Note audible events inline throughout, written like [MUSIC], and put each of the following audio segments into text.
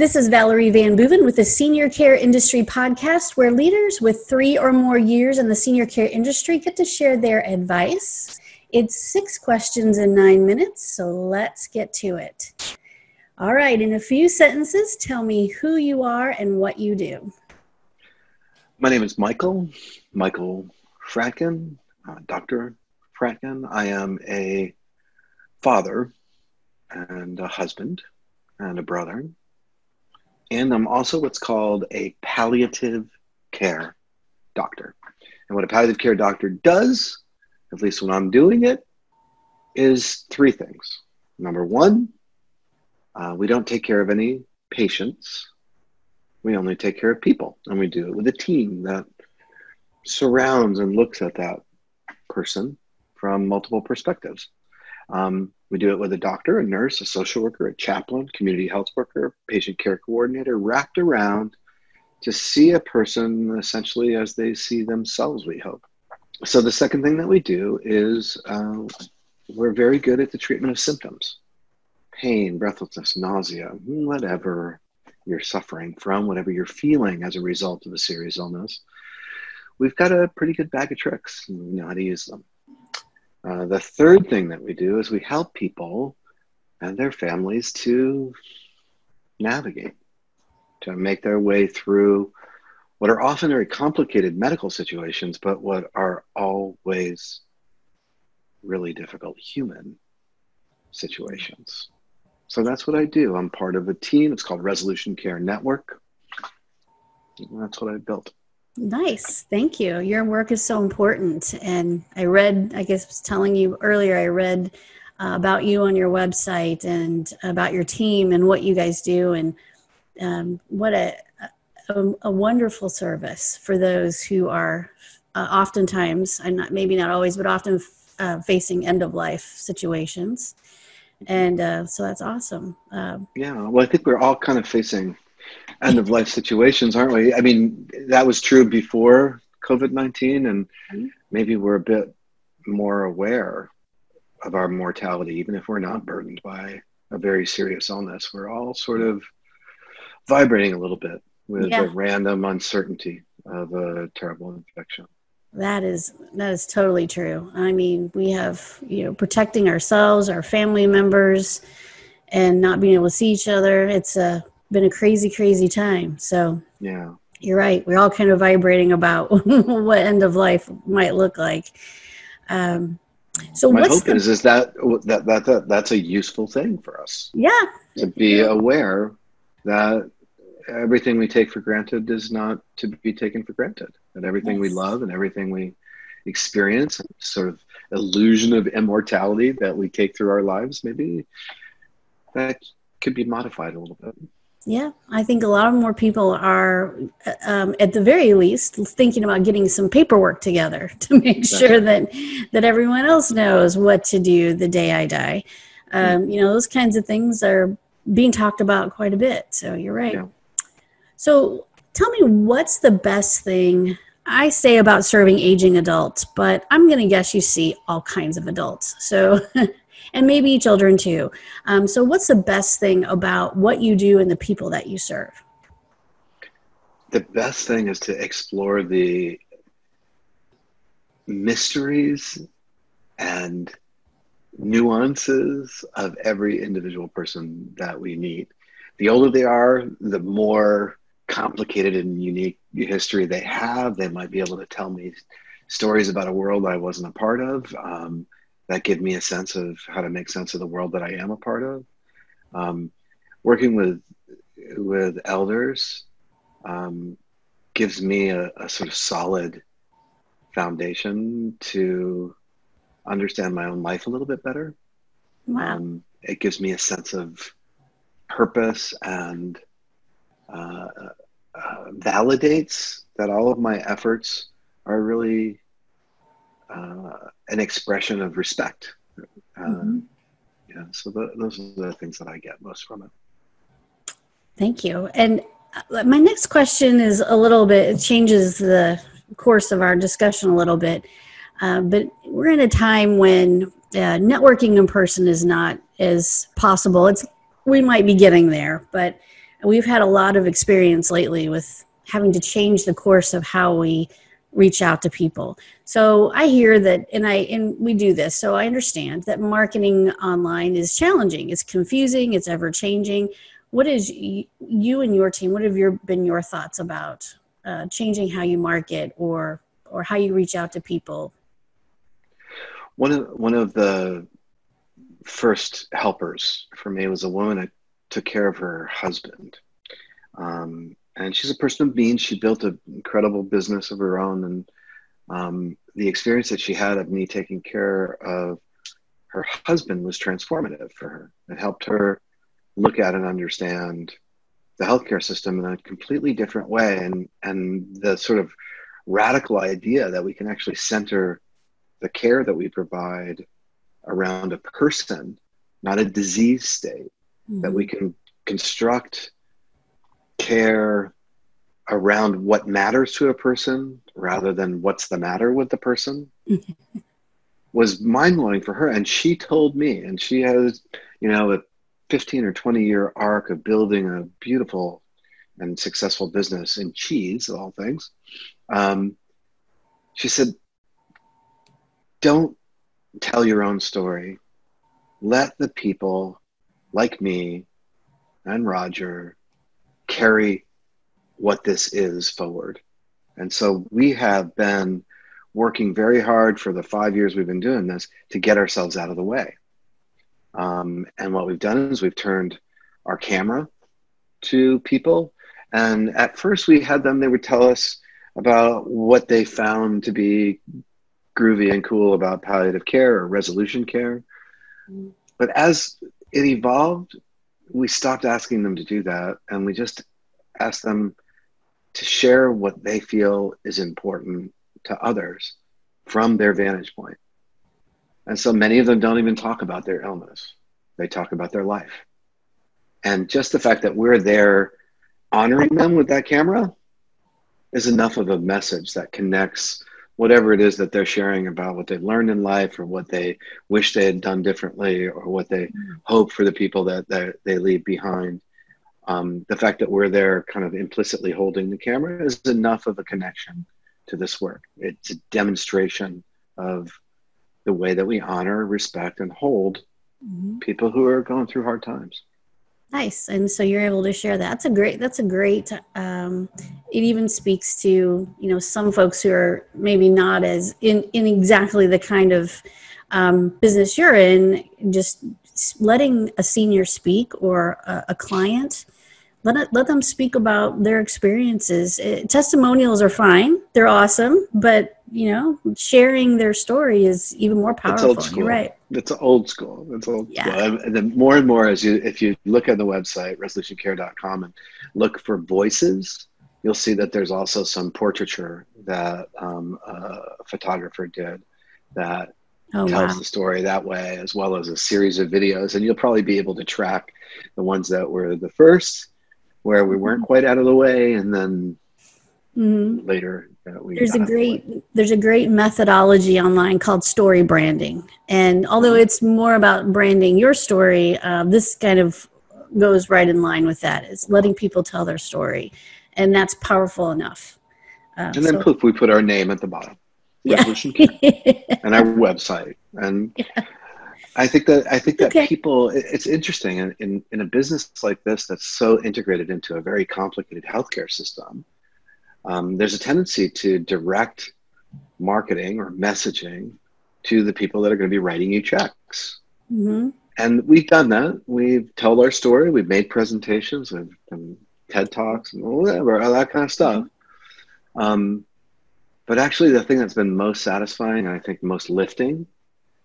This is Valerie VanBooven with the Senior Care Industry Podcast, where leaders with three or more years in the senior care industry get to share their advice. It's six questions in nine minutes, so let's get to it. All right, in a few sentences, tell me who you are and what you do. My name is Michael, Michael Fratkin, uh, Dr. Fratkin. I am a father and a husband and a brother and I'm also what's called a palliative care doctor. And what a palliative care doctor does, at least when I'm doing it, is three things. Number one, uh, we don't take care of any patients. We only take care of people, and we do it with a team that surrounds and looks at that person from multiple perspectives. Um, we do it with a doctor, a nurse, a social worker, a chaplain, community health worker, patient care coordinator, wrapped around to see a person essentially as they see themselves, we hope. So, the second thing that we do is uh, we're very good at the treatment of symptoms pain, breathlessness, nausea, whatever you're suffering from, whatever you're feeling as a result of a serious illness. We've got a pretty good bag of tricks. We know how to use them. Uh, the third thing that we do is we help people and their families to navigate, to make their way through what are often very complicated medical situations, but what are always really difficult human situations. So that's what I do. I'm part of a team. It's called Resolution Care Network. And that's what I built. Nice. Thank you. Your work is so important. And I read, I guess I was telling you earlier, I read uh, about you on your website and about your team and what you guys do. And um, what a, a, a, wonderful service for those who are uh, oftentimes, I'm not, maybe not always, but often uh, facing end of life situations. And uh, so that's awesome. Um, yeah. Well, I think we're all kind of facing end of life situations, aren't we? I mean, that was true before COVID 19, and mm-hmm. maybe we're a bit more aware of our mortality, even if we're not burdened by a very serious illness. We're all sort of vibrating a little bit with yeah. the random uncertainty of a terrible infection. That is that is totally true. I mean, we have you know protecting ourselves, our family members, and not being able to see each other. It's a been a crazy, crazy time. So yeah, you're right. We're all kind of vibrating about [LAUGHS] what end of life might look like. Um, so my hope the, is is that, that that that that's a useful thing for us. Yeah, to be yeah. aware that everything we take for granted is not to be taken for granted. That everything yes. we love and everything we experience, sort of illusion of immortality that we take through our lives, maybe that could be modified a little bit. Yeah, I think a lot of more people are, um, at the very least, thinking about getting some paperwork together [LAUGHS] to make sure that that everyone else knows what to do the day I die. Um, you know, those kinds of things are being talked about quite a bit. So you're right. Yeah. So tell me, what's the best thing I say about serving aging adults? But I'm going to guess you see all kinds of adults. So [LAUGHS] and maybe children too. Um, so, what's the best thing about what you do and the people that you serve? The best thing is to explore the mysteries and nuances of every individual person that we meet. The older they are, the more complicated and unique history they have. They might be able to tell me stories about a world I wasn't a part of. Um, that give me a sense of how to make sense of the world that I am a part of. Um, working with with elders um, gives me a, a, sort of solid foundation to understand my own life a little bit better. Wow. Um, it gives me a sense of purpose and uh, uh, validates that all of my efforts are really uh, an expression of respect. Uh, mm-hmm. Yeah, so the, those are the things that I get most from it. Thank you. And uh, my next question is a little bit, it changes the course of our discussion a little bit. Uh, but we're in a time when uh, networking in person is not as possible. It's we might be getting there, but we've had a lot of experience lately with having to change the course of how we reach out to people. So I hear that, and I and we do this. So I understand that marketing online is challenging. It's confusing. It's ever changing. What is you and your team? What have your been your thoughts about uh, changing how you market or or how you reach out to people? One of one of the first helpers for me was a woman that took care of her husband. Um, and she's a person of means. She built an incredible business of her own. And um, the experience that she had of me taking care of her husband was transformative for her. It helped her look at and understand the healthcare system in a completely different way and, and the sort of radical idea that we can actually center the care that we provide around a person, not a disease state, mm-hmm. that we can construct care around what matters to a person rather than what's the matter with the person [LAUGHS] was mind blowing for her. And she told me, and she has, you know, a 15 or 20 year arc of building a beautiful and successful business in cheese, of all things. Um, she said, Don't tell your own story. Let the people like me and Roger carry what this is forward. And so we have been working very hard for the five years we've been doing this to get ourselves out of the way. Um, and what we've done is we've turned our camera to people. And at first, we had them, they would tell us about what they found to be groovy and cool about palliative care or resolution care. Mm. But as it evolved, we stopped asking them to do that and we just asked them to share what they feel is important to others from their vantage point. And so many of them don't even talk about their illness, they talk about their life. And just the fact that we're there honoring them with that camera is enough of a message that connects whatever it is that they're sharing about what they've learned in life or what they wish they had done differently or what they mm-hmm. hope for the people that, that they leave behind. Um, the fact that we're there kind of implicitly holding the camera is enough of a connection to this work. It's a demonstration of the way that we honor, respect, and hold mm-hmm. people who are going through hard times. Nice. And so you're able to share that. That's a great, that's a great, um, it even speaks to, you know, some folks who are maybe not as in, in exactly the kind of um, business you're in, just letting a senior speak or a, a client let it, let them speak about their experiences. It, testimonials are fine; they're awesome, but you know, sharing their story is even more powerful. It's old school. You're right. It's old school. It's old yeah. school. And then more and more, as you if you look at the website resolutioncare.com and look for voices, you'll see that there's also some portraiture that um, a photographer did that oh, tells wow. the story that way, as well as a series of videos. And you'll probably be able to track the ones that were the first where we weren't quite out of the way, and then mm-hmm. later there's a great the there's a great methodology online called story branding, and although it's more about branding your story, uh, this kind of goes right in line with that. Is letting people tell their story, and that's powerful enough. Uh, and then so, poof, we put our name at the bottom. Yeah. [LAUGHS] and our website and yeah. I think that I think that okay. people it's interesting in, in, in a business like this that's so integrated into a very complicated healthcare system. Um, there's a tendency to direct marketing or messaging to the people that are going to be writing you checks. Mm-hmm. And we've done that. We've told our story. We've made presentations. We've done TED talks and whatever, all that kind of stuff. Um, but actually, the thing that's been most satisfying, and I think most lifting,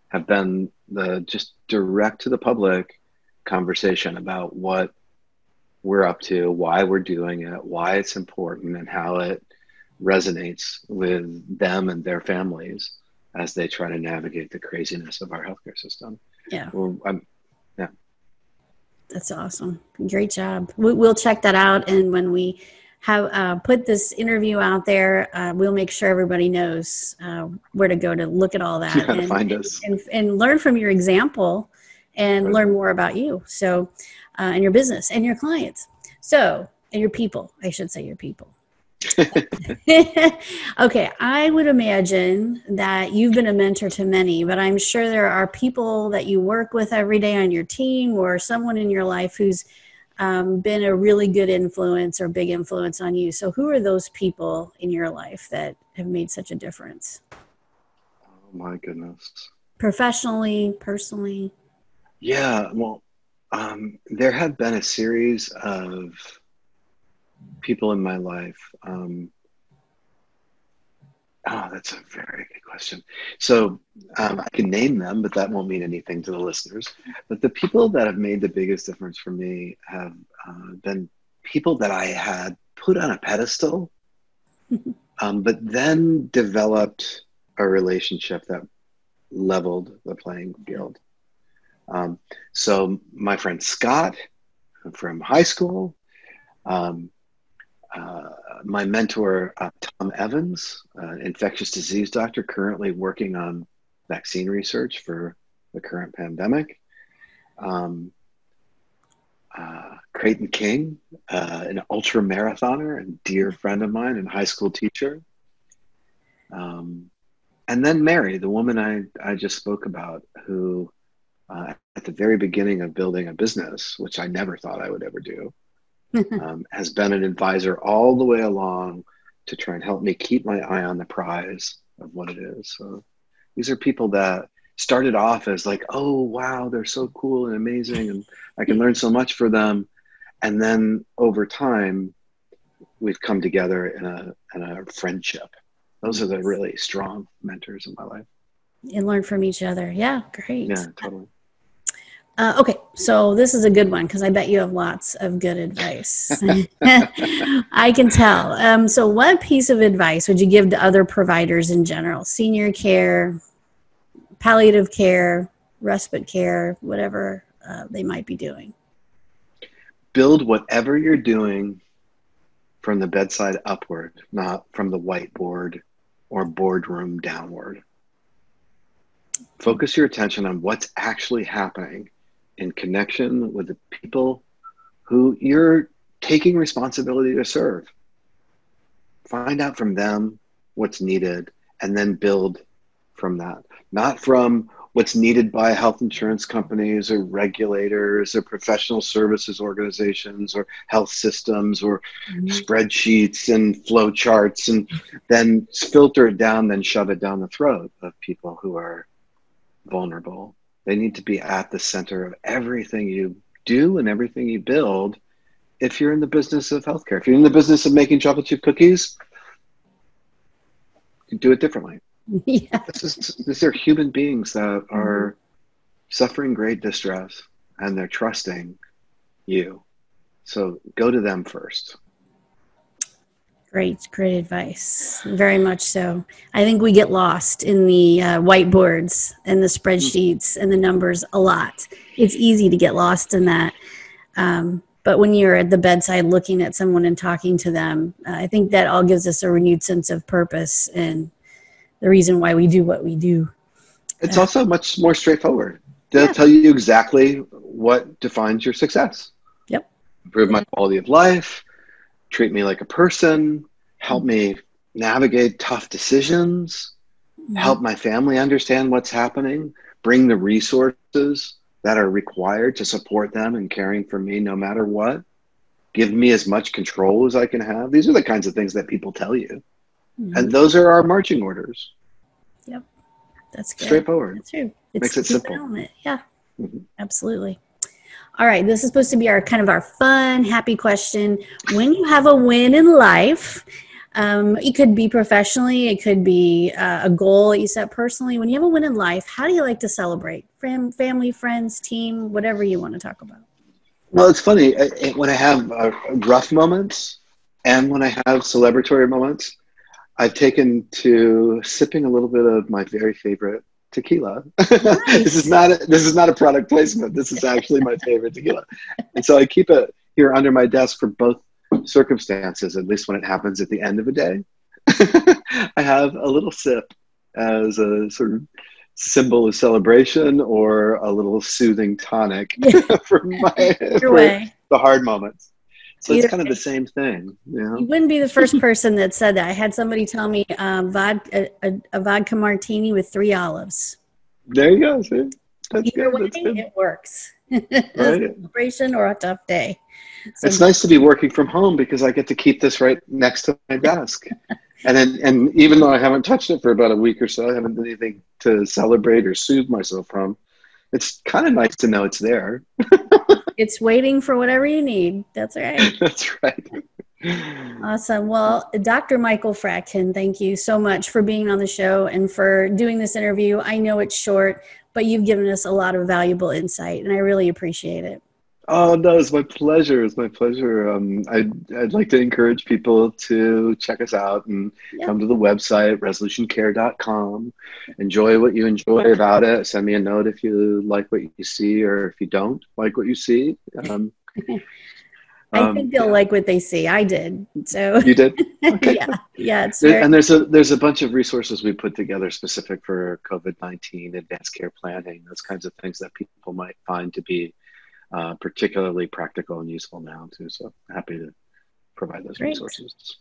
have been the just direct to the public conversation about what we're up to, why we're doing it, why it's important, and how it resonates with them and their families as they try to navigate the craziness of our healthcare system. Yeah. Well, yeah. That's awesome. Great job. We'll check that out. And when we have uh, put this interview out there. Uh, we'll make sure everybody knows uh, where to go to look at all that [LAUGHS] yeah, and, find us. And, and, learn from your example and right. learn more about you. So, uh, and your business and your clients. So, and your people, I should say your people. [LAUGHS] [LAUGHS] okay, I would imagine that you've been a mentor to many, but I'm sure there are people that you work with every day on your team or someone in your life who's um, been a really good influence or big influence on you. So, who are those people in your life that have made such a difference? Oh, my goodness. Professionally, personally? Yeah, well, um, there have been a series of people in my life. Um, oh, that's a very good question. So um, I can name them, but that won't mean anything to the listeners. But the people that have made the biggest difference for me have uh, been people that I had put on a pedestal, [LAUGHS] um, but then developed a relationship that leveled the playing field. Um, so my friend Scott from high school, um, uh, my mentor, uh, Tom Evans, uh, infectious disease doctor, currently working on vaccine research for the current pandemic. Um, uh, Creighton King, uh, an ultra marathoner and dear friend of mine and high school teacher. Um, and then Mary, the woman I, I just spoke about, who uh, at the very beginning of building a business, which I never thought I would ever do, [LAUGHS] um, has been an advisor all the way along to try and help me keep my eye on the prize of what it is. So these are people that started off as like, oh wow, they're so cool and amazing, and I can learn so much for them. And then over time, we've come together in a in a friendship. Those are the really strong mentors in my life. And learn from each other. Yeah, great. Yeah, totally. Uh, okay, so this is a good one because I bet you have lots of good advice. [LAUGHS] [LAUGHS] I can tell. Um, so, what piece of advice would you give to other providers in general? Senior care, palliative care, respite care, whatever uh, they might be doing? Build whatever you're doing from the bedside upward, not from the whiteboard or boardroom downward. Focus your attention on what's actually happening in connection with the people who you're taking responsibility to serve. Find out from them what's needed and then build from that, not from what's needed by health insurance companies or regulators or professional services organizations or health systems or mm-hmm. spreadsheets and flow charts and then filter it down, then shove it down the throat of people who are vulnerable they need to be at the center of everything you do and everything you build if you're in the business of healthcare. If you're in the business of making chocolate chip cookies, you do it differently. [LAUGHS] Yeah. This is, these are human beings that are suffering great distress and they're trusting you. So go to them first. Great, great advice. Very much so. I think we get lost in the uh, whiteboards and the spreadsheets and the numbers a lot. It's easy to get lost in that. Um, but when you're at the bedside looking at someone and talking to them, uh, I think that all gives us a renewed sense of purpose and the reason why we do what we do. It's uh, also much more straightforward. They'll yeah. tell you exactly what defines your success. Yep. Improve my quality of life, treat me like a person, help me navigate tough decisions, mm-hmm. help my family understand what's happening, bring the resources that are required to support them and caring for me no matter what, give me as much control as I can have. These are the kinds of things that people tell you. Mm-hmm. And those are our marching orders. Yep. That's good. straightforward. That's true. It's Makes it simple. Yeah. Mm-hmm. Absolutely. All right, this is supposed to be our kind of our fun, happy question. When you have a win in life, um, it could be professionally, it could be uh, a goal that you set personally. When you have a win in life, how do you like to celebrate? Fam- family, friends, team, whatever you want to talk about. Well, it's funny when I have uh, rough moments and when I have celebratory moments. I've taken to sipping a little bit of my very favorite tequila. Nice. [LAUGHS] this is not a, this is not a product placement. This is actually my favorite tequila, and so I keep it here under my desk for both circumstances. At least when it happens at the end of a day, [LAUGHS] I have a little sip as a sort of symbol of celebration or a little soothing tonic [LAUGHS] for my for the hard moments. So it's kind of the same thing. You, know? you wouldn't be the first person that said that. I had somebody tell me um, vod- a, a, vodka martini with three olives. There you go. See? That's Either good. way, That's good. it works. [LAUGHS] Right. Celebration or a tough day. So It's nice to be working from home because I get to keep this right next to my desk. [LAUGHS] and then, and even though I haven't touched it for about a week or so, I haven't done anything to celebrate or soothe myself from. It's kind of nice to know it's there. [LAUGHS] it's waiting for whatever you need. That's right. [LAUGHS] That's right. Awesome. Well, Dr. Michael Fratkin, thank you so much for being on the show and for doing this interview. I know it's short, but you've given us a lot of valuable insight, and I really appreciate it. Oh no, it's my pleasure. It's my pleasure. Um, I'd I'd like to encourage people to check us out and Yeah. come to the website resolutioncare.com. Enjoy what you enjoy about it. Send me a note if you like what you see or if you don't like what you see. [LAUGHS] Um, I um, think they'll like what they see. I did. So, you did. [LAUGHS] Okay. yeah, yeah, it's There- and there's a there's a bunch of resources we put together specific for COVID nineteen, advanced care planning, those kinds of things that people might find to be uh, particularly practical and useful now too. So happy to provide those Great. resources.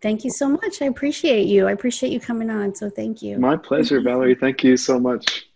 Thank you so much. I appreciate you. I appreciate you coming on. So thank you. My pleasure, Valerie. Thank you so much.